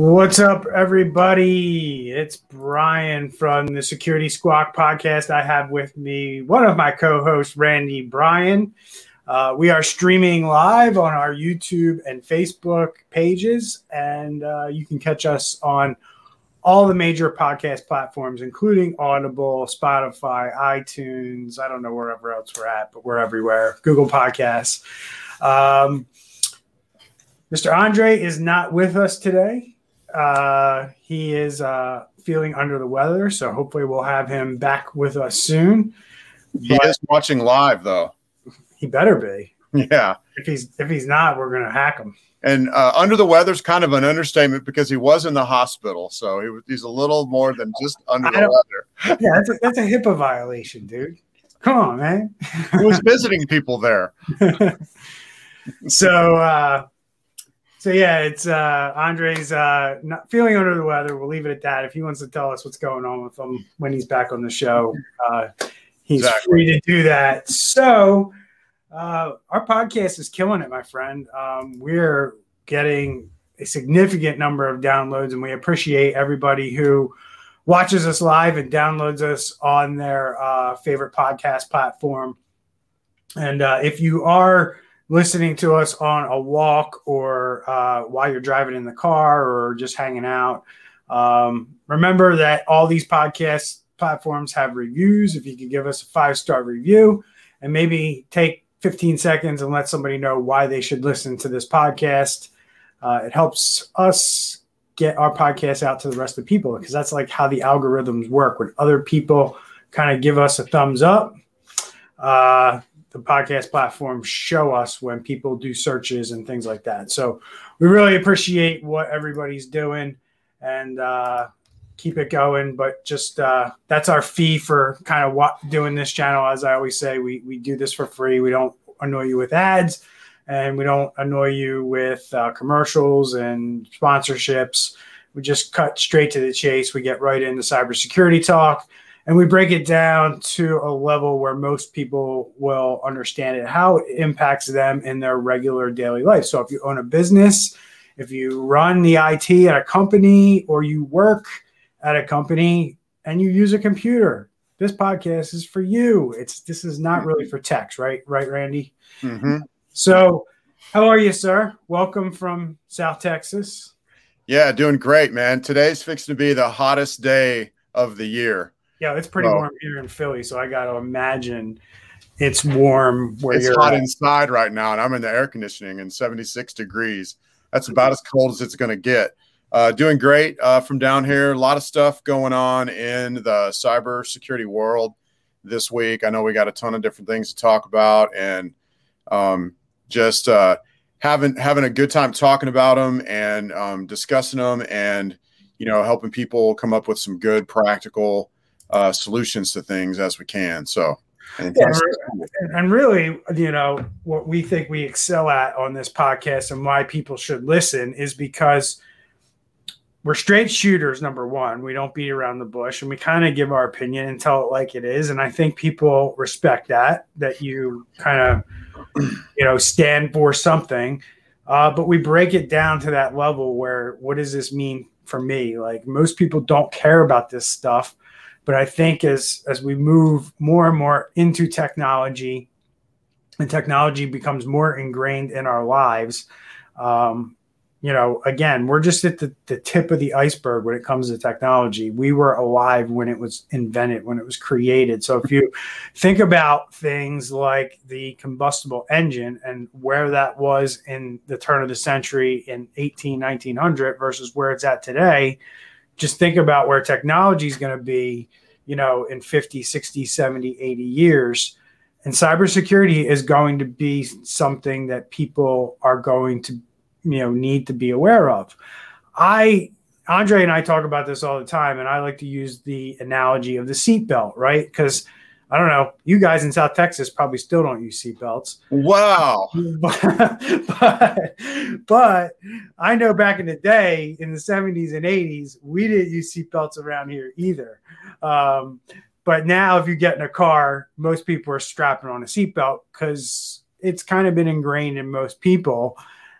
What's up, everybody? It's Brian from the Security Squawk podcast. I have with me one of my co hosts, Randy Bryan. Uh, we are streaming live on our YouTube and Facebook pages, and uh, you can catch us on all the major podcast platforms, including Audible, Spotify, iTunes. I don't know wherever else we're at, but we're everywhere. Google Podcasts. Um, Mr. Andre is not with us today. Uh, he is uh, feeling under the weather, so hopefully we'll have him back with us soon. He but is watching live, though. He better be. Yeah. If he's if he's not, we're gonna hack him. And uh, under the weather's kind of an understatement because he was in the hospital, so he, he's a little more than just under the weather. Yeah, that's a, that's a HIPAA violation, dude. Come on, man. he was visiting people there. so uh, so yeah, it's uh, Andre's uh, not feeling under the weather. We'll leave it at that. If he wants to tell us what's going on with him when he's back on the show, uh, he's exactly. free to do that. So uh, our podcast is killing it, my friend. Um, we're getting a significant number of downloads, and we appreciate everybody who watches us live and downloads us on their uh, favorite podcast platform. And uh, if you are listening to us on a walk or uh, while you're driving in the car or just hanging out. Um, remember that all these podcast platforms have reviews. If you could give us a five star review and maybe take 15 seconds and let somebody know why they should listen to this podcast, uh, it helps us get our podcast out to the rest of the people because that's like how the algorithms work. When other people kind of give us a thumbs up, uh, the podcast platforms show us when people do searches and things like that. So we really appreciate what everybody's doing and uh, keep it going. But just uh, that's our fee for kind of what doing this channel. As I always say, we we do this for free. We don't annoy you with ads, and we don't annoy you with uh, commercials and sponsorships. We just cut straight to the chase. We get right into cybersecurity talk and we break it down to a level where most people will understand it, how it impacts them in their regular daily life. So if you own a business, if you run the IT at a company, or you work at a company and you use a computer, this podcast is for you. It's this is not really for techs, right? Right, Randy. Mm-hmm. So, how are you, sir? Welcome from South Texas. Yeah, doing great, man. Today's fixing to be the hottest day of the year. Yeah, it's pretty warm here in Philly, so I got to imagine it's warm where it's you're hot at. inside right now, and I'm in the air conditioning and 76 degrees. That's about as cold as it's going to get. Uh, doing great uh, from down here. A lot of stuff going on in the cybersecurity world this week. I know we got a ton of different things to talk about, and um, just uh, having having a good time talking about them and um, discussing them, and you know, helping people come up with some good practical uh, solutions to things as we can. So, and, yeah, and really, you know, what we think we excel at on this podcast and why people should listen is because we're straight shooters. Number one, we don't beat around the bush, and we kind of give our opinion and tell it like it is. And I think people respect that that you kind of, you know, stand for something. Uh, but we break it down to that level where what does this mean for me? Like most people don't care about this stuff but I think as as we move more and more into technology, and technology becomes more ingrained in our lives, um, you know, again, we're just at the, the tip of the iceberg when it comes to technology. We were alive when it was invented, when it was created. So if you think about things like the combustible engine and where that was in the turn of the century in 18, 1900 versus where it's at today, just think about where technology is going to be, you know, in 50, 60, 70, 80 years. And cybersecurity is going to be something that people are going to, you know, need to be aware of. I, Andre and I talk about this all the time, and I like to use the analogy of the seatbelt, right? Because I don't know. You guys in South Texas probably still don't use seatbelts. Wow. But, but, but, I know back in the day, in the 70s and 80s, we didn't use seatbelts around here either. Um, but now, if you get in a car, most people are strapping on a seatbelt because it's kind of been ingrained in most people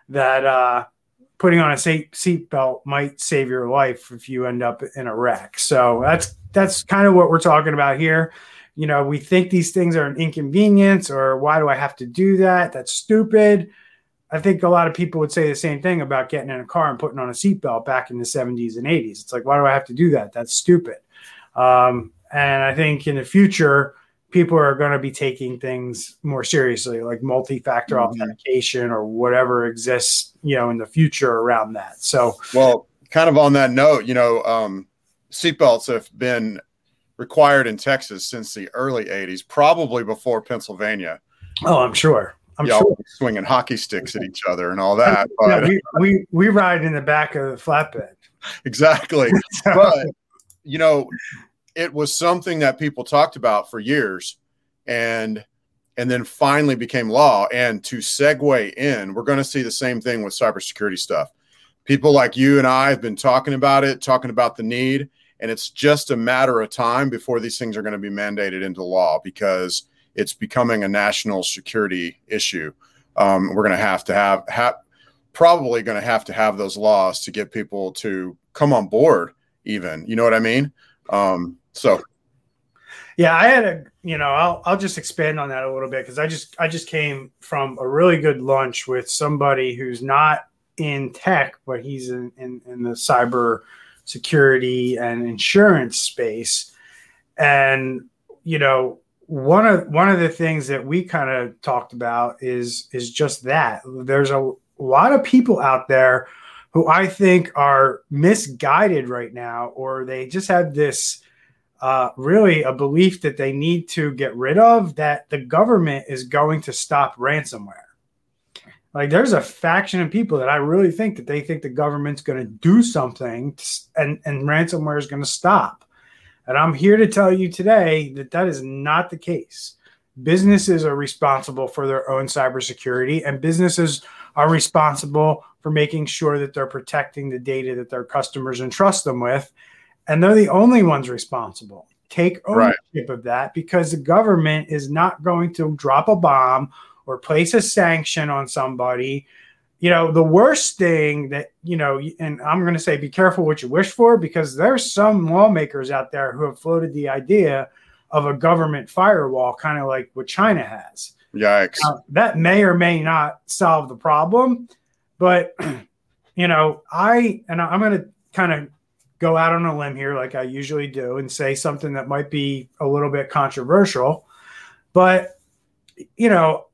that uh, putting on a seat belt might save your life if you end up in a wreck. So that's that's kind of what we're talking about here. You know, we think these things are an inconvenience, or why do I have to do that? That's stupid. I think a lot of people would say the same thing about getting in a car and putting on a seatbelt back in the 70s and 80s. It's like, why do I have to do that? That's stupid. Um, and I think in the future, people are going to be taking things more seriously, like multi-factor mm-hmm. authentication or whatever exists, you know, in the future around that. So, well, kind of on that note, you know, um, seatbelts have been required in Texas since the early '80s, probably before Pennsylvania. Oh, I'm sure. I'm Y'all sure. swinging hockey sticks at each other and all that. But, yeah, we, we we ride in the back of the flatbed. Exactly, but you know, it was something that people talked about for years and and then finally became law and to segue in we're going to see the same thing with cybersecurity stuff people like you and i have been talking about it talking about the need and it's just a matter of time before these things are going to be mandated into law because it's becoming a national security issue. Um, we're going to have to have, probably going to have to have those laws to get people to come on board even you know what i mean? Um, so, yeah, I had a you know I'll I'll just expand on that a little bit because I just I just came from a really good lunch with somebody who's not in tech but he's in in, in the cyber security and insurance space, and you know one of one of the things that we kind of talked about is is just that there's a lot of people out there who I think are misguided right now, or they just have this uh, really a belief that they need to get rid of that the government is going to stop ransomware. Like there's a faction of people that I really think that they think the government's going to do something and, and ransomware is going to stop. And I'm here to tell you today that that is not the case. Businesses are responsible for their own cybersecurity, and businesses are responsible for making sure that they're protecting the data that their customers entrust them with and they're the only ones responsible. Take ownership right. of that because the government is not going to drop a bomb or place a sanction on somebody. You know, the worst thing that, you know, and I'm going to say be careful what you wish for because there's some lawmakers out there who have floated the idea of a government firewall, kind of like what China has. Yikes. Now, that may or may not solve the problem, but, you know, I, and I'm going to kind of go out on a limb here, like I usually do, and say something that might be a little bit controversial. But, you know,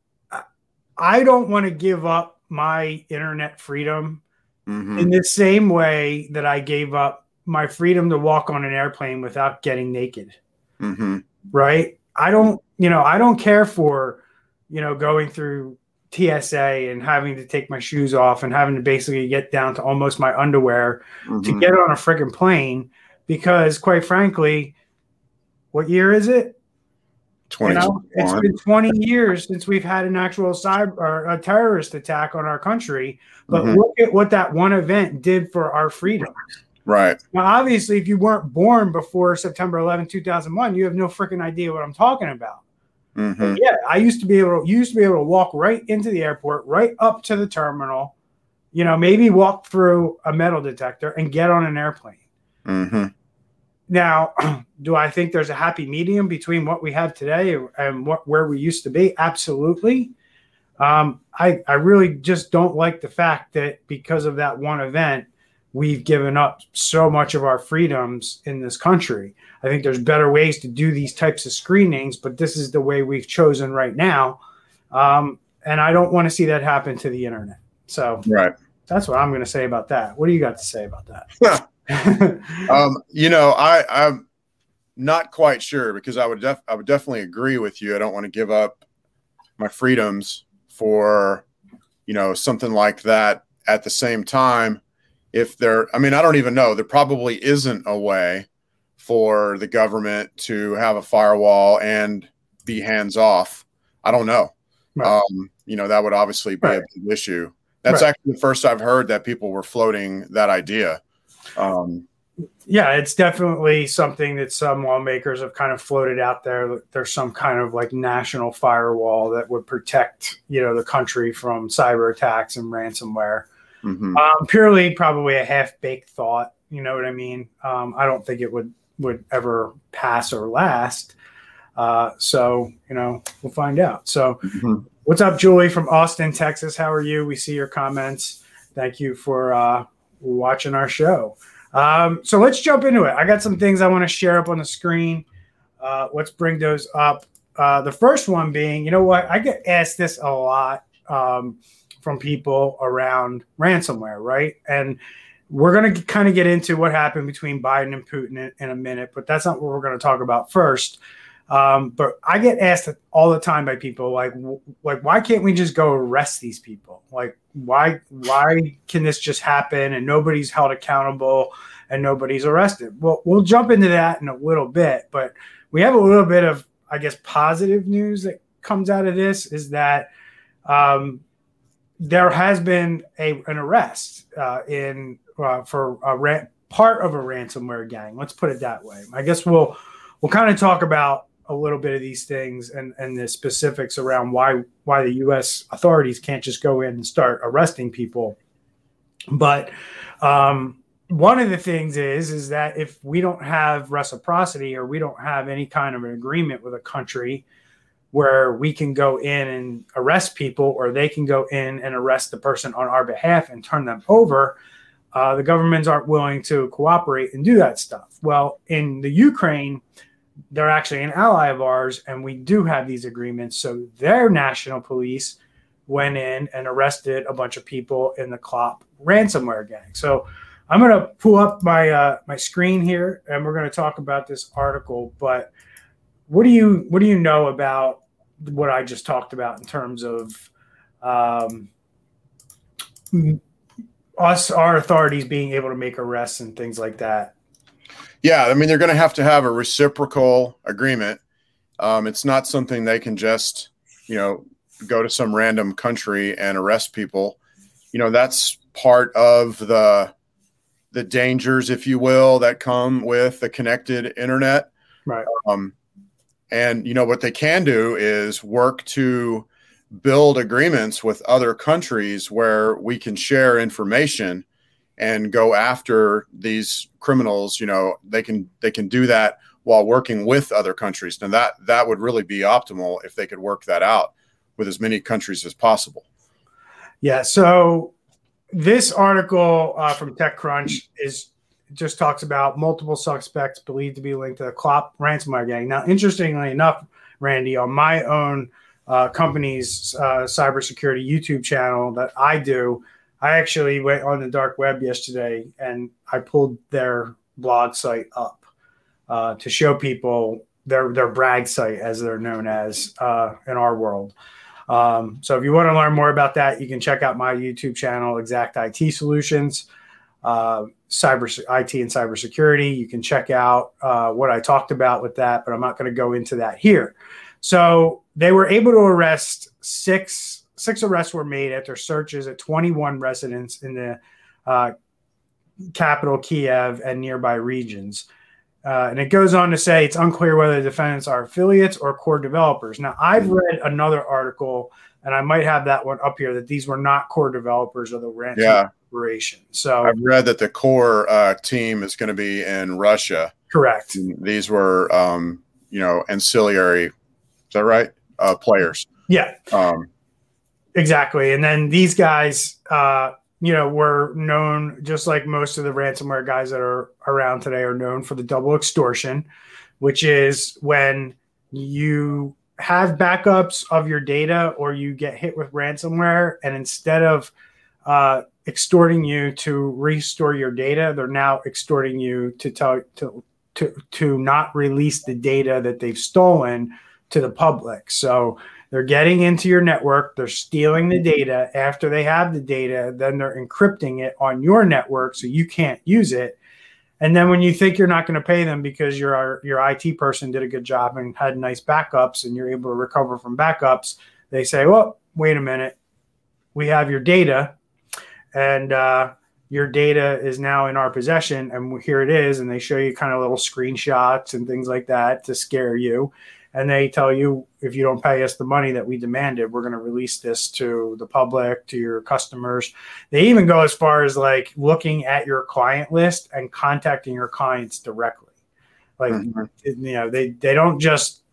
I don't want to give up my internet freedom mm-hmm. in the same way that I gave up my freedom to walk on an airplane without getting naked. Mm-hmm. Right. I don't, you know, I don't care for, you know, going through TSA and having to take my shoes off and having to basically get down to almost my underwear mm-hmm. to get on a freaking plane because quite frankly, what year is it? You know, it's been 20 years since we've had an actual cyber or a terrorist attack on our country. But mm-hmm. look at what that one event did for our freedom. Right. Now, obviously, if you weren't born before September 11, 2001, you have no freaking idea what I'm talking about. Mm-hmm. Yeah, I used to be able to used to be able to walk right into the airport, right up to the terminal. You know, maybe walk through a metal detector and get on an airplane. Mm-hmm. Now, do I think there's a happy medium between what we have today and what where we used to be? Absolutely. Um, I I really just don't like the fact that because of that one event, we've given up so much of our freedoms in this country. I think there's better ways to do these types of screenings, but this is the way we've chosen right now. Um, and I don't want to see that happen to the internet. So right. that's what I'm going to say about that. What do you got to say about that? um, you know, I, I'm not quite sure because I would def- I would definitely agree with you. I don't want to give up my freedoms for, you know, something like that at the same time if there i mean i don't even know there probably isn't a way for the government to have a firewall and be hands off i don't know right. um, you know that would obviously be right. a big issue that's right. actually the first i've heard that people were floating that idea um, yeah it's definitely something that some lawmakers have kind of floated out there there's some kind of like national firewall that would protect you know the country from cyber attacks and ransomware Mm-hmm. Um, purely probably a half baked thought. You know what I mean? Um, I don't think it would would ever pass or last. Uh, so you know, we'll find out. So, mm-hmm. what's up, Julie from Austin, Texas? How are you? We see your comments. Thank you for uh, watching our show. Um, so let's jump into it. I got some things I want to share up on the screen. Uh, let's bring those up. Uh, the first one being, you know what? I get asked this a lot um, from people around ransomware, right? And we're going to kind of get into what happened between Biden and Putin in, in a minute, but that's not what we're going to talk about first. Um, but I get asked all the time by people like, like, why can't we just go arrest these people? Like, why, why can this just happen and nobody's held accountable and nobody's arrested? Well, we'll jump into that in a little bit, but we have a little bit of, I guess, positive news that comes out of this is that um, there has been a, an arrest uh, in uh, for a ran- part of a ransomware gang. Let's put it that way. I guess we'll we'll kind of talk about a little bit of these things and and the specifics around why why the U.S. authorities can't just go in and start arresting people. But um, one of the things is is that if we don't have reciprocity or we don't have any kind of an agreement with a country where we can go in and arrest people or they can go in and arrest the person on our behalf and turn them over uh, the governments aren't willing to cooperate and do that stuff well in the ukraine they're actually an ally of ours, and we do have these agreements. So their national police went in and arrested a bunch of people in the Clop ransomware gang. So I'm going to pull up my uh, my screen here, and we're going to talk about this article. But what do you what do you know about what I just talked about in terms of um, us, our authorities being able to make arrests and things like that? Yeah, I mean they're going to have to have a reciprocal agreement. Um, it's not something they can just, you know, go to some random country and arrest people. You know, that's part of the the dangers, if you will, that come with the connected internet. Right. Um, and you know what they can do is work to build agreements with other countries where we can share information and go after these criminals you know they can they can do that while working with other countries. And that that would really be optimal if they could work that out with as many countries as possible. Yeah so this article uh, from techcrunch is just talks about multiple suspects believed to be linked to the Clop ransomware gang. Now interestingly enough randy on my own uh, company's uh, cybersecurity youtube channel that i do I actually went on the dark web yesterday and I pulled their blog site up uh, to show people their their brag site, as they're known as uh, in our world. Um, so if you want to learn more about that, you can check out my YouTube channel, Exact IT Solutions, uh, cyber IT and cybersecurity. You can check out uh, what I talked about with that, but I'm not going to go into that here. So they were able to arrest six six arrests were made after searches at 21 residents in the uh, capital Kiev and nearby regions. Uh, and it goes on to say it's unclear whether the defendants are affiliates or core developers. Now, I've read another article, and I might have that one up here, that these were not core developers of the ransom yeah. operation. So I've read that the core uh, team is going to be in Russia. Correct. These were, um, you know, ancillary. Is that right? Uh, players. Yeah. Um, Exactly. And then these guys, uh, you know, were known just like most of the ransomware guys that are around today are known for the double extortion, which is when you have backups of your data or you get hit with ransomware and instead of uh, extorting you to restore your data, they're now extorting you to tell to to to not release the data that they've stolen to the public. So they're getting into your network, they're stealing the data. After they have the data, then they're encrypting it on your network so you can't use it. And then when you think you're not going to pay them because your your IT person did a good job and had nice backups and you're able to recover from backups, they say, "Well, wait a minute, we have your data, and uh, your data is now in our possession, and here it is." And they show you kind of little screenshots and things like that to scare you and they tell you if you don't pay us the money that we demanded, we're going to release this to the public, to your customers. They even go as far as like looking at your client list and contacting your clients directly. Like, mm-hmm. you know, they, they don't just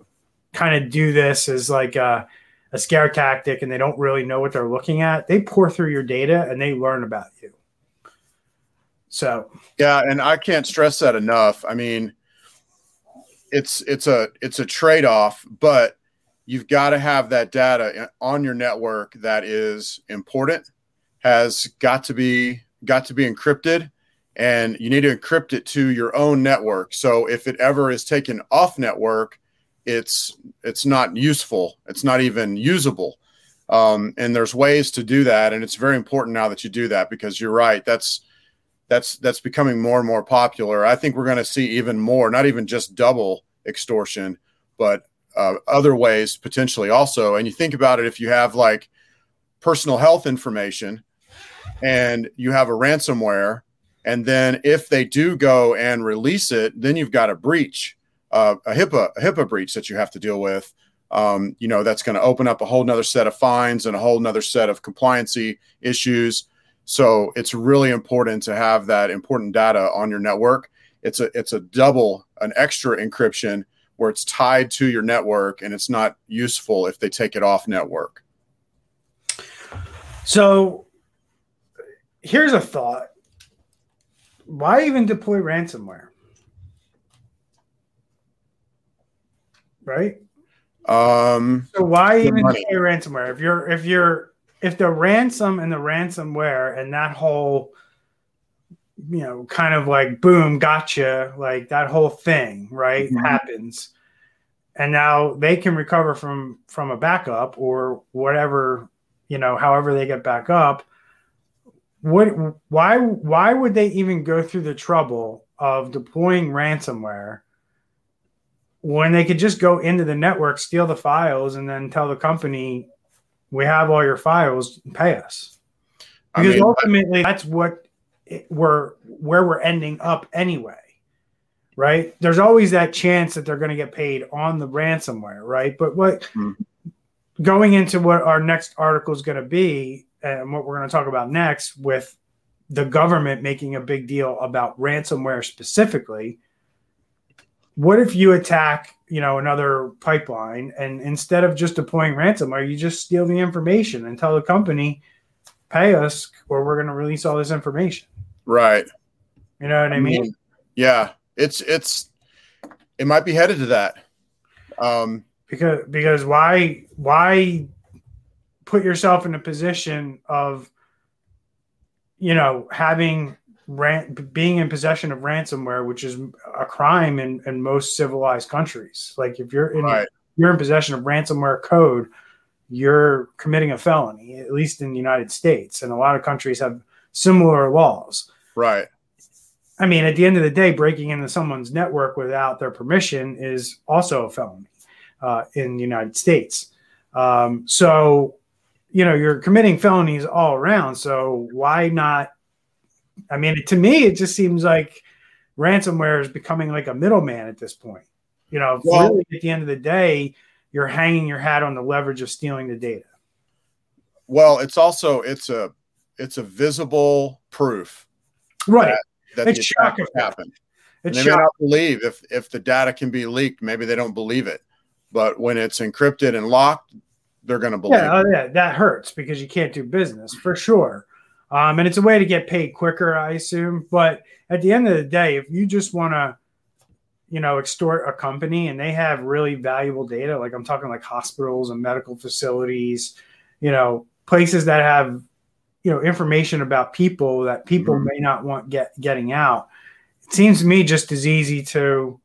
kind of do this as like a, a scare tactic and they don't really know what they're looking at. They pour through your data and they learn about you. So, yeah, and I can't stress that enough. I mean, it's it's a it's a trade-off, but you've got to have that data on your network that is important, has got to be got to be encrypted, and you need to encrypt it to your own network. So if it ever is taken off network, it's it's not useful. It's not even usable. Um, and there's ways to do that, and it's very important now that you do that because you're right. That's that's that's becoming more and more popular. I think we're going to see even more, not even just double extortion, but uh, other ways potentially also. And you think about it, if you have like personal health information and you have a ransomware, and then if they do go and release it, then you've got a breach, uh, a HIPAA, a HIPAA breach that you have to deal with. Um, you know, that's going to open up a whole nother set of fines and a whole nother set of compliancy issues. So it's really important to have that important data on your network. It's a it's a double an extra encryption where it's tied to your network and it's not useful if they take it off network. So here's a thought. Why even deploy ransomware? Right? Um so why even money. deploy ransomware? If you're if you're if the ransom and the ransomware and that whole you know kind of like boom gotcha like that whole thing right mm-hmm. happens and now they can recover from from a backup or whatever you know however they get back up what why why would they even go through the trouble of deploying ransomware when they could just go into the network steal the files and then tell the company we have all your files, pay us. Because I mean, ultimately, that's what it, we're where we're ending up anyway, right? There's always that chance that they're going to get paid on the ransomware, right? But what mm-hmm. going into what our next article is going to be, and what we're going to talk about next, with the government making a big deal about ransomware specifically. What if you attack you know another pipeline and instead of just deploying ransomware you just steal the information and tell the company pay us or we're going to release all this information? Right. You know what i mean? Yeah it's it's it might be headed to that. Um because because why why put yourself in a position of you know having ran- being in possession of ransomware, which is a crime in, in most civilized countries. Like if you're in right. you're in possession of ransomware code, you're committing a felony, at least in the United States. And a lot of countries have similar laws. Right. I mean, at the end of the day, breaking into someone's network without their permission is also a felony uh, in the United States. Um, so, you know, you're committing felonies all around. So why not I mean, to me, it just seems like ransomware is becoming like a middleman at this point. You know, well, really at the end of the day, you're hanging your hat on the leverage of stealing the data. Well, it's also it's a it's a visible proof, right? That, that it's the attack happened. It's they may not believe if if the data can be leaked. Maybe they don't believe it, but when it's encrypted and locked, they're going to believe. Yeah, oh, yeah, that hurts because you can't do business for sure. Um, and it's a way to get paid quicker, I assume. But at the end of the day, if you just want to, you know, extort a company and they have really valuable data, like I'm talking like hospitals and medical facilities, you know, places that have, you know, information about people that people mm-hmm. may not want get getting out. It seems to me just as easy to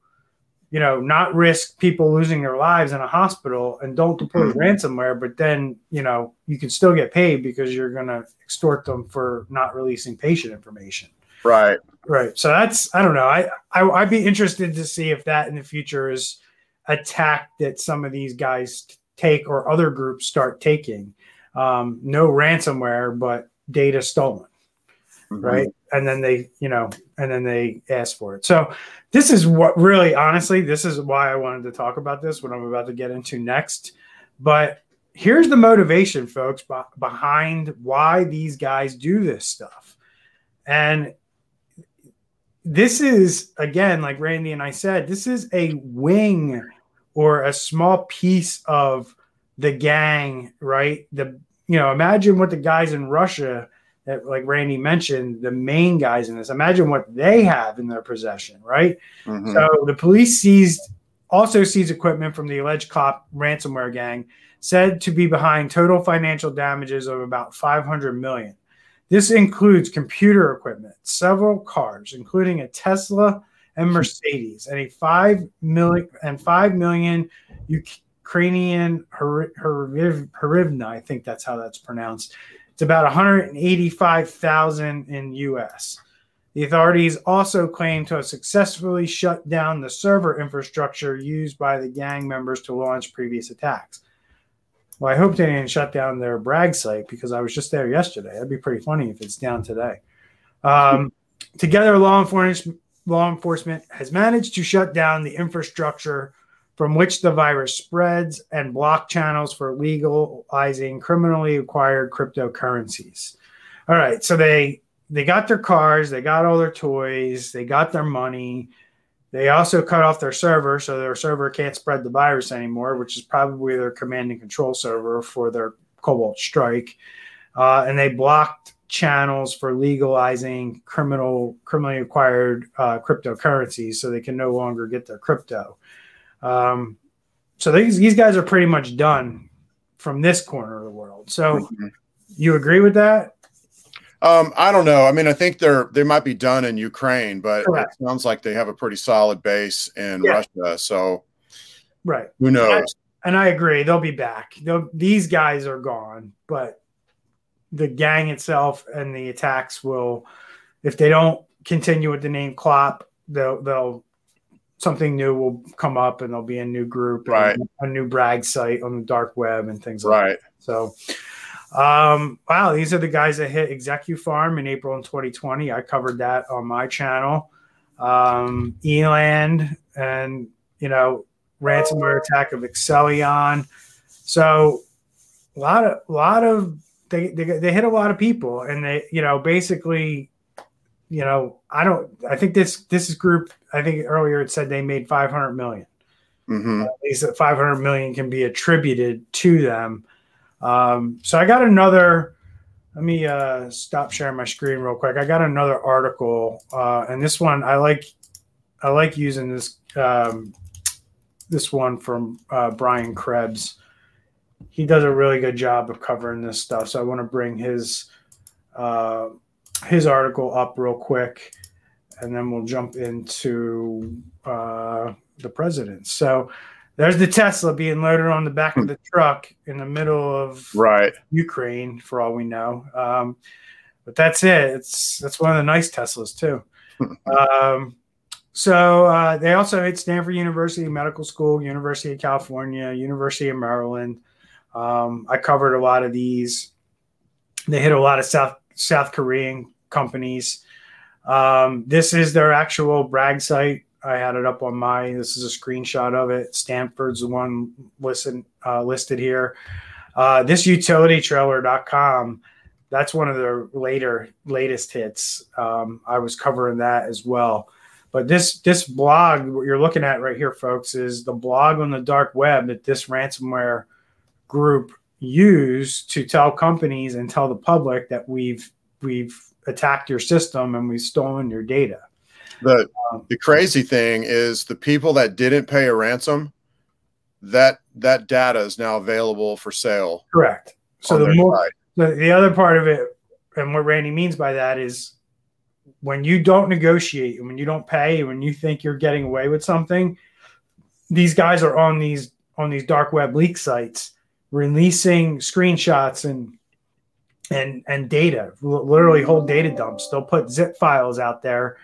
you know, not risk people losing their lives in a hospital and don't deploy mm-hmm. ransomware, but then, you know, you can still get paid because you're going to extort them for not releasing patient information. Right. Right. So that's, I don't know. I, I, would be interested to see if that in the future is a tack that some of these guys take or other groups start taking. Um, no ransomware, but data stolen. Mm-hmm. Right. and then they you know and then they ask for it so this is what really honestly this is why i wanted to talk about this what i'm about to get into next but here's the motivation folks behind why these guys do this stuff and this is again like randy and i said this is a wing or a small piece of the gang right the you know imagine what the guys in russia that like randy mentioned the main guys in this imagine what they have in their possession right mm-hmm. so the police seized also seized equipment from the alleged Clop ransomware gang said to be behind total financial damages of about 500 million this includes computer equipment, several cars, including a Tesla and Mercedes, and a five million and five million Ukrainian hryvnia. I think that's how that's pronounced. It's about 185,000 in US. The authorities also claim to have successfully shut down the server infrastructure used by the gang members to launch previous attacks. Well, I hope they didn't shut down their brag site because I was just there yesterday. That'd be pretty funny if it's down today. Um, together, law enforcement law enforcement has managed to shut down the infrastructure from which the virus spreads and block channels for legalizing criminally acquired cryptocurrencies. All right, so they they got their cars, they got all their toys, they got their money, they also cut off their server, so their server can't spread the virus anymore, which is probably their command and control server for their Cobalt Strike. Uh, and they blocked channels for legalizing criminal, criminally acquired uh, cryptocurrencies, so they can no longer get their crypto. Um, so these these guys are pretty much done from this corner of the world. So, mm-hmm. you agree with that? Um, I don't know. I mean, I think they're they might be done in Ukraine, but Correct. it sounds like they have a pretty solid base in yeah. Russia. So, right, who knows? And I, and I agree, they'll be back. They'll, these guys are gone, but the gang itself and the attacks will, if they don't continue with the name Clop, they'll they'll something new will come up and there'll be a new group, right? A new brag site on the dark web and things like right. that. So um, wow, these are the guys that hit ExecuPharm in April in 2020. I covered that on my channel. Um, Eland and you know ransomware attack of Accellion. So a lot of a lot of they, they they hit a lot of people and they you know basically you know I don't I think this this group I think earlier it said they made 500 million. Mm-hmm. At least that 500 million can be attributed to them. Um, so I got another. Let me uh, stop sharing my screen real quick. I got another article, uh, and this one I like. I like using this um, this one from uh, Brian Krebs. He does a really good job of covering this stuff. So I want to bring his uh, his article up real quick, and then we'll jump into uh, the president. So there's the Tesla being loaded on the back of hmm. the truck in the middle of right Ukraine, for all we know. Um, but that's it. It's that's one of the nice Teslas too. um, so uh, they also hit Stanford University Medical School, University of California, University of Maryland. Um, I covered a lot of these. They hit a lot of South South Korean companies. Um, this is their actual brag site. I had it up on my. This is a screenshot of it. Stanford's the one listed uh, listed here. Uh, this utilitytrailer.com. That's one of their later latest hits. Um, I was covering that as well. But this this blog, what you're looking at right here, folks, is the blog on the dark web that this ransomware group used to tell companies and tell the public that we've we've attacked your system and we've stolen your data. The um, the crazy thing is the people that didn't pay a ransom, that that data is now available for sale. Correct. So the more the, the other part of it, and what Randy means by that is when you don't negotiate, when you don't pay, when you think you're getting away with something, these guys are on these on these dark web leak sites releasing screenshots and and and data literally whole data dumps they'll put zip files out there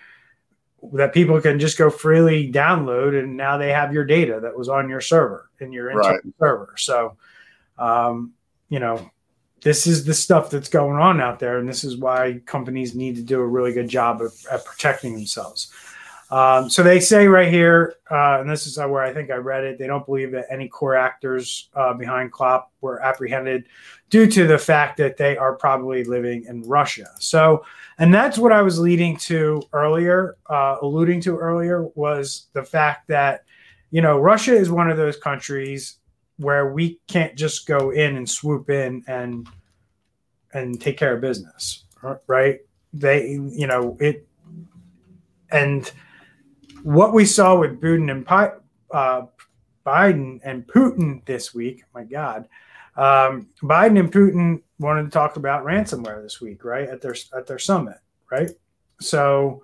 that people can just go freely download and now they have your data that was on your server in your right. server so um, you know this is the stuff that's going on out there, and this is why companies need to do a really good job of, at protecting themselves. Um, so they say right here, uh, and this is where I think I read it. They don't believe that any core actors uh, behind Clop were apprehended due to the fact that they are probably living in Russia. So, and that's what I was leading to earlier, uh, alluding to earlier, was the fact that you know Russia is one of those countries where we can't just go in and swoop in and and take care of business, right? They, you know, it and what we saw with Putin and uh, Biden and Putin this week, my God, um, Biden and Putin wanted to talk about ransomware this week, right at their at their summit, right? So,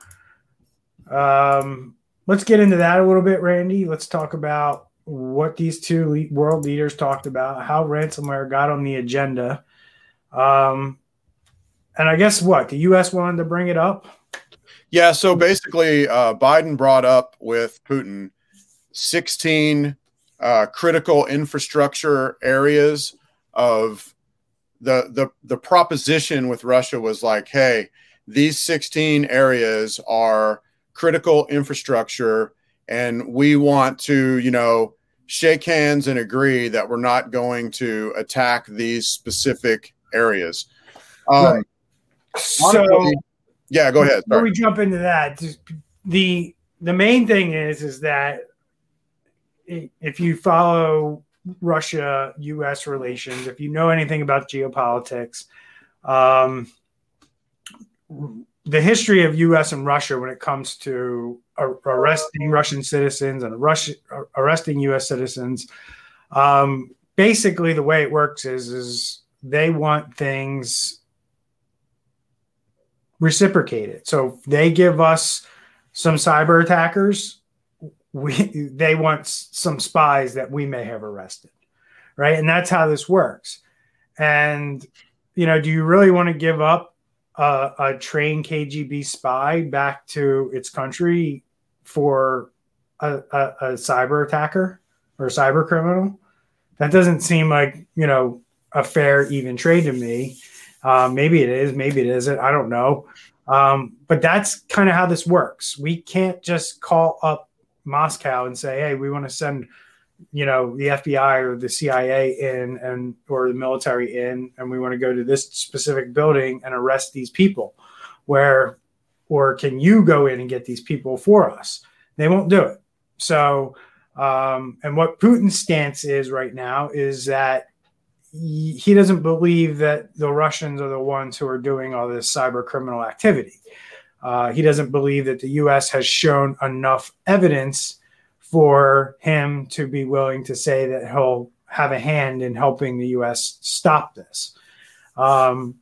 um, let's get into that a little bit, Randy. Let's talk about what these two world leaders talked about, how ransomware got on the agenda. Um, and I guess what the U.S. wanted to bring it up. Yeah. So basically, uh, Biden brought up with Putin 16 uh, critical infrastructure areas of the the the proposition with Russia was like, hey, these 16 areas are critical infrastructure, and we want to, you know, shake hands and agree that we're not going to attack these specific areas. Um, right. So, yeah, go ahead. Before we jump into that, the the main thing is is that if you follow Russia U.S. relations, if you know anything about geopolitics, um, the history of U.S. and Russia when it comes to arresting Russian citizens and Russia, arresting U.S. citizens. Um, basically, the way it works is is they want things reciprocated. So they give us some cyber attackers. We they want some spies that we may have arrested, right? And that's how this works. And you know, do you really want to give up a, a trained KGB spy back to its country for a, a, a cyber attacker or a cyber criminal. That doesn't seem like you know a fair even trade to me. Uh, maybe it is, maybe it isn't. I don't know. Um, but that's kind of how this works. We can't just call up Moscow and say, "Hey, we want to send, you know, the FBI or the CIA in and or the military in, and we want to go to this specific building and arrest these people." Where or can you go in and get these people for us? They won't do it. So, um, and what Putin's stance is right now is that he, doesn't believe that the Russians are the ones who are doing all this cyber criminal activity. Uh, he doesn't believe that the U.S. has shown enough evidence for him to be willing to say that he'll have a hand in helping the U.S. stop this. Um,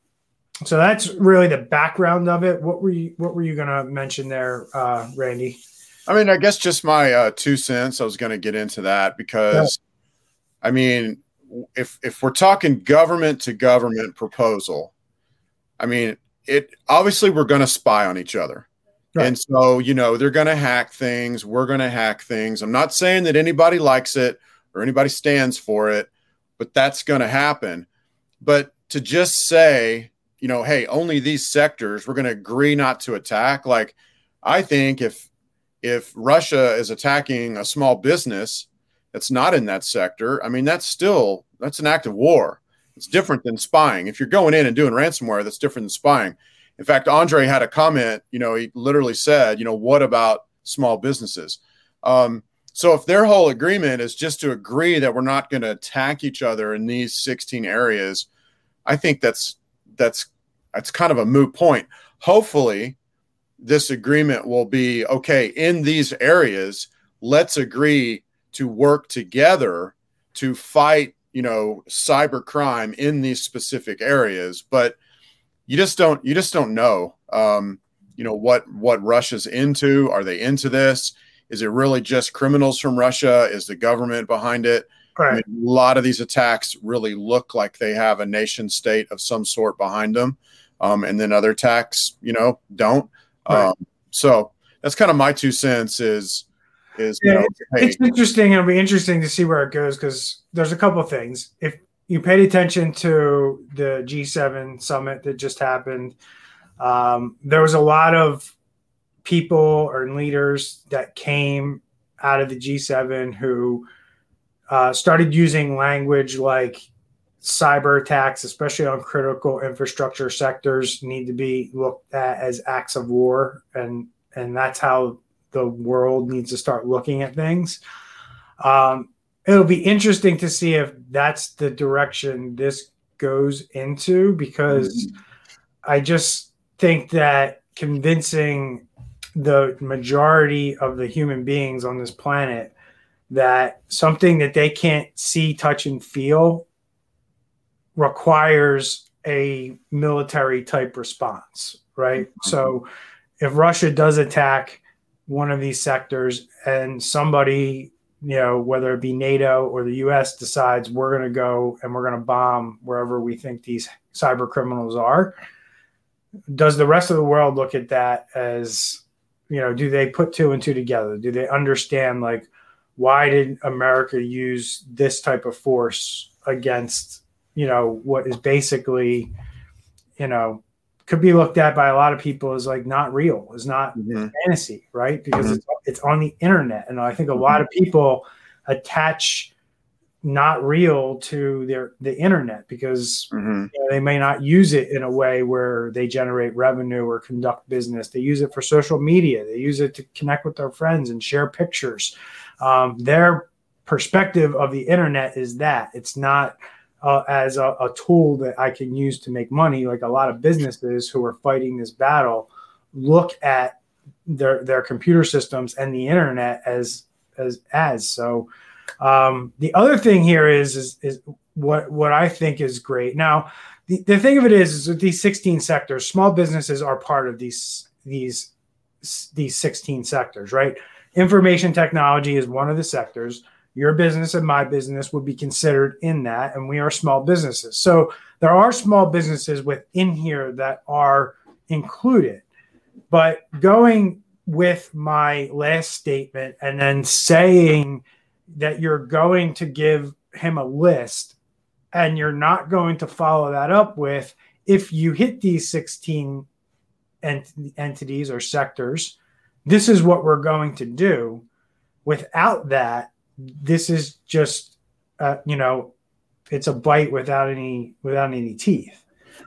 so that's really the background of it. What were you What were you going to mention there, uh, Randy? I mean, I guess just my uh, two cents. I was going to get into that because, yeah. I mean, if if we're talking government to government proposal, I mean, it obviously we're going to spy on each other. Right. And so, you know, they're going to hack things. We're going to hack things. I'm not saying that anybody likes it or anybody stands for it, but that's going to happen. But to just say, you know, hey, only these sectors we're going to agree not to attack. Like, I think if if Russia is attacking a small business that's not in that sector, I mean, that's still that's an act of war. It's different than spying. If you're going in and doing ransomware, that's different than spying. In fact, Andre had a comment. You know, he literally said, you know, what about small businesses? Um, so if their whole agreement is just to agree that we're not going to attack each other in these 16 areas, I think that's that's that's kind of a moot point. Hopefully, this agreement will be okay in these areas. Let's agree to work together to fight, you know, cyber crime in these specific areas. But you just don't you just don't know. Um, you know what what Russia's into. Are they into this? Is it really just criminals from Russia? Is the government behind it? Right. I mean, a lot of these attacks really look like they have a nation state of some sort behind them, um, and then other attacks, you know, don't. Right. Um, so that's kind of my two cents. Is is yeah, know, it's, hey. it's, interesting. It'll be interesting to see where it goes because there's a couple of things. If you paid attention to the G7 summit that just happened. Um, there was a lot of people or leaders that came out of the G7 who uh, started using language like cyber attacks, especially on critical infrastructure sectors, need to be looked at as acts of war, and and that's how the world needs to start looking at things. Um, it'll be interesting to see if that's the direction this goes into because mm-hmm. I just think that convincing the majority of the human beings on this planet that something that they can't see, touch, and feel requires a military type response, right? Mm-hmm. So if Russia does attack one of these sectors and somebody, you know, whether it be NATO or the US decides we're going to go and we're going to bomb wherever we think these cyber criminals are, does the rest of the world look at that as, you know, do they put two and two together? Do they understand like why did America use this type of force against you know what is basically you know could be looked at by a lot of people as like not real is not mm-hmm. fantasy right because mm-hmm. it's, it's on the internet and i think a lot of people attach not real to their the internet because mm-hmm. you know, they may not use it in a way where they generate revenue or conduct business they use it for social media they use it to connect with their friends and share pictures um, their perspective of the internet is that it's not uh, as a, a, tool that I can use to make money. Like a lot of businesses who are fighting this battle look at their their computer systems and the internet as as as so. Um, the other thing here is, is is what what I think is great. Now, the, the thing of it is, is with these 16 sectors, small businesses are part of these these these 16 sectors, right? Information technology is one of the sectors your business and my business would be considered in that and we are small businesses. So there are small businesses within here that are included. But going with my last statement and then saying that you're going to give him a list and you're not going to follow that up with if you hit these 16 ent- entities or sectors this is what we're going to do. Without that this is just uh, you know it's a bite without any without any teeth.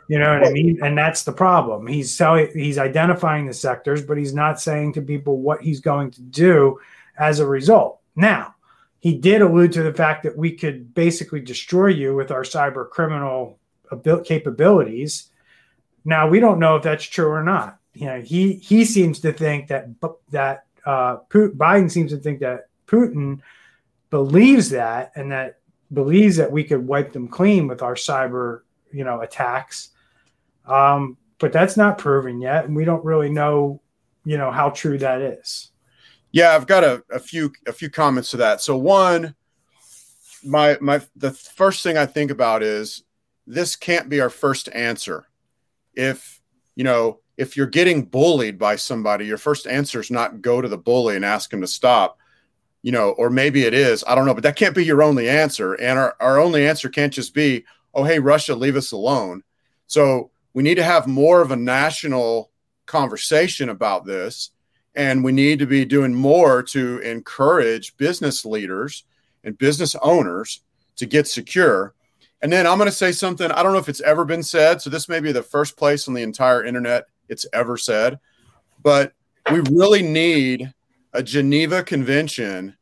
You know what i mean? And that's the problem. He's selling he's identifying the sectors but he's not saying to people what he's going to do as a result. Now he did allude to the fact that we could basically destroy you with our cyber criminal capabilities. Now we don't know if that's true or not. You know he he seems to think that that uh, Putin, biden seems to think that putin believes that and that believes that we could wipe them clean with our cyber, you know, attacks. Um, but that's not proven yet, and we don't really know, you know, how true that is. Yeah, I've got a, a few a few comments to that. So one, my my the first thing I think about is this can't be our first answer. If you know, if you're getting bullied by somebody, your first answer is not go to the bully and ask him to stop you know, or maybe it is, I don't know, but that can't be your only answer. And our, our only answer can't just be, oh, hey, Russia, leave us alone. So we need to have more of a national conversation about this. And we need to be doing more to encourage business leaders and business owners to get secure. And then I'm going to say something I don't know if it's ever been said. So this may be the first place on the entire internet it's ever said, but we really need a Geneva Convention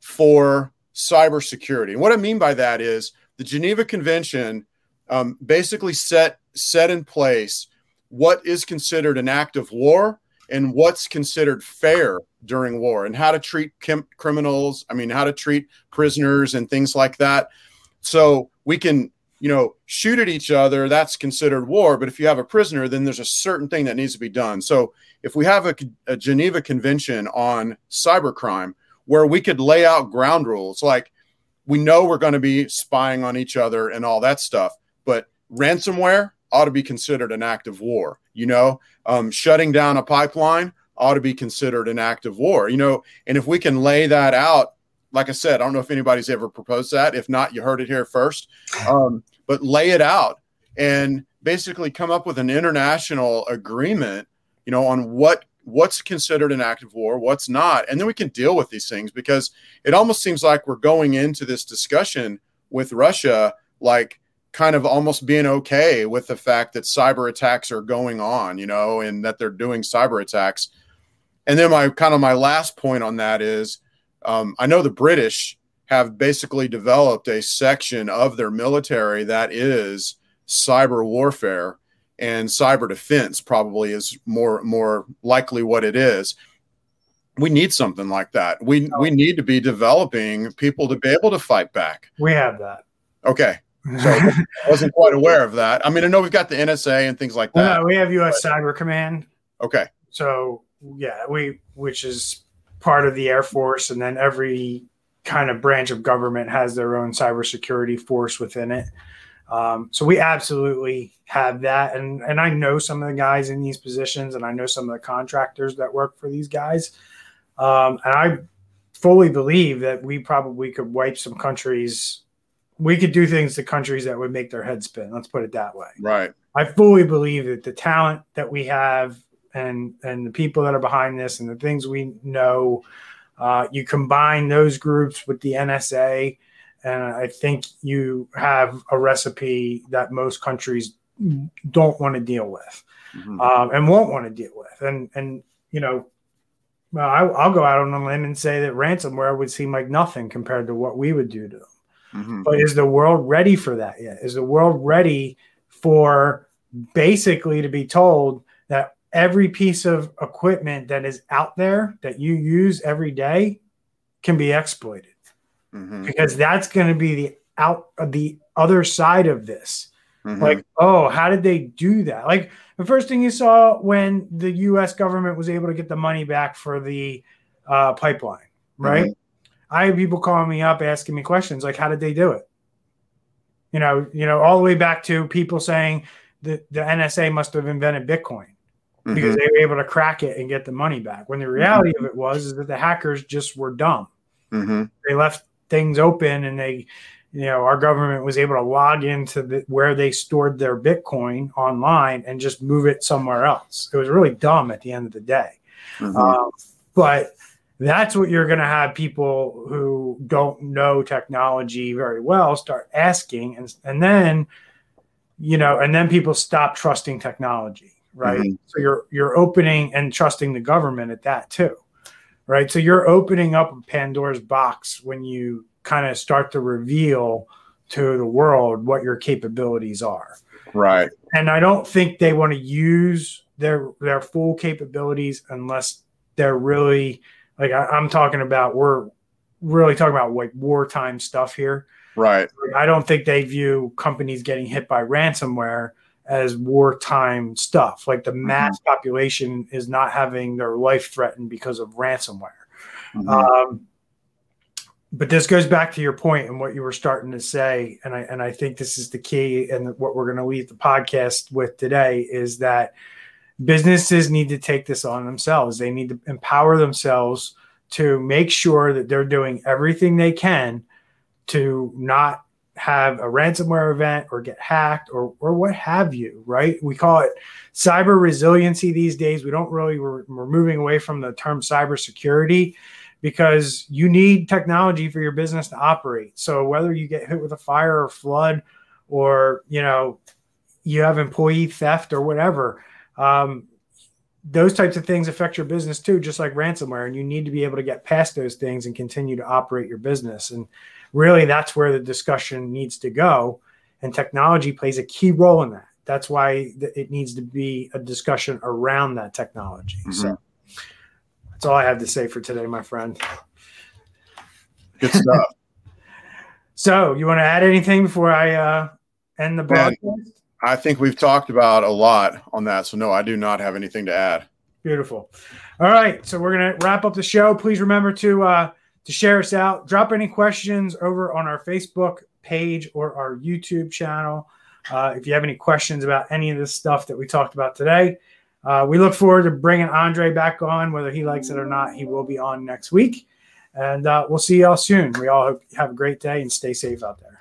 for cybersecurity. And what I mean by that is the Geneva Convention um, basically set set in place what is considered an act of war and what's considered fair during war and how to treat criminals i mean how to treat prisoners and things like that so we can you know shoot at each other that's considered war but if you have a prisoner then there's a certain thing that needs to be done so if we have a, a Geneva Convention on cybercrime where we could lay out ground rules, like we know we're going to be spying on each other and all that stuff, but ransomware ought to be considered an act of war. You know, um, shutting down a pipeline ought to be considered an act of war. You know, and if we can lay that out, like I said, I don't know if anybody's ever proposed that. If not, you heard it here first. Um, but lay it out and basically come up with an international agreement, you know, on what what's considered an active war, what's not, and then we can deal with these things because it almost seems like we're going into this discussion with Russia like kind of almost being okay with the fact that cyber attacks are going on, you know, and that they're doing cyber attacks. And then my kind of my last point on that is um, I know the British have basically developed a section of their military that is cyber warfare and cyber defense probably is more more likely what it is. We need something like that. We oh. we need to be developing people to be able to fight back. We have that. Okay. So i wasn't quite aware of that. I mean i know we've got the nsa and things like that. no, we have us but, cyber command. Okay. So yeah we which is part of the air force and then every kind of branch of government has their own cybersecurity force within it um, so we absolutely have that, and and I know some of the guys in these positions, and I know some of the contractors that work for these guys, um, and I fully believe that we probably could wipe some countries. We could do things to countries that would make their head spin. Let's put it that way. Right. I fully believe that the talent that we have and and the people that are behind this and the things we know, uh, you combine those groups with the NSA and I think you have a recipe that most countries don't want to deal with mm-hmm. um, and won't want to deal with. And, and you know, well, I, will go out on a limb and say that ransomware would seem like nothing compared to what we would do to them. Mm-hmm. But is the world ready for that yet? Is the world ready for basically to be told that every piece of equipment that is out there that you use every day can be exploited? mm-hmm. because that's going to be the out the other side of this. Mm-hmm. Like, oh, how did they do that? Like the first thing you saw when the U.S. government was able to get the money back for the uh, pipeline, right? Mm-hmm. I have people calling me up asking me questions like, how did they do it? You know, you know, all the way back to people saying that the NSA must have invented Bitcoin because mm-hmm. they were able to crack it and get the money back. When the reality mm-hmm. of it was is that the hackers just were dumb. Mm-hmm. They left things open and they you know our government was able to log into the, where they stored their bitcoin online and just move it somewhere else it was really dumb at the end of the day mm-hmm. um, but that's what you're going to have people who don't know technology very well start asking and, and then you know and then people stop trusting technology right mm-hmm. so you're you're opening and trusting the government at that too right? So you're opening up a Pandora's box when you kind of start to reveal to the world what your capabilities are. Right. And I don't think they want to use their their full capabilities unless they're really like I, am talking about we're really talking about like wartime stuff here. Right. I don't think they view companies getting hit by ransomware as wartime stuff. Like the mm-hmm. mass mm-hmm. population is not having their life threatened because of ransomware. Mm-hmm. Um, but this goes back to your point and what you were starting to say, and I and I think this is the key, and what we're going to leave the podcast with today is that businesses need to take this on themselves. They need to empower themselves to make sure that they're doing everything they can to not have a ransomware event or get hacked or or what have you, right? We call it cyber resiliency these days. We don't really we're, we're moving away from the term cybersecurity because you need technology for your business to operate. So whether you get hit with a fire or flood or, you know, you have employee theft or whatever, um, those types of things affect your business too, just like ransomware. And you need to be able to get past those things and continue to operate your business. And really that's where the discussion needs to go. And technology plays a key role in that. That's why it needs to be a discussion around that technology. Mm-hmm. so that's all i have to say for today my friend. Good stuff. So you want to add anything before i uh end the broadcast? I think we've talked about a lot on that so no i do not have anything to add. Beautiful. All right so we're gonna wrap up the show. Please remember to uh to share us out. Drop any questions over on our Facebook page or our YouTube channel. Uh, if you have any questions about any of this stuff that we talked about today, uh, we look forward to bringing Andre back on. Whether he likes it or not, he will be on next week. And uh, we'll see y'all soon. We all hope you have a great day and stay safe out there.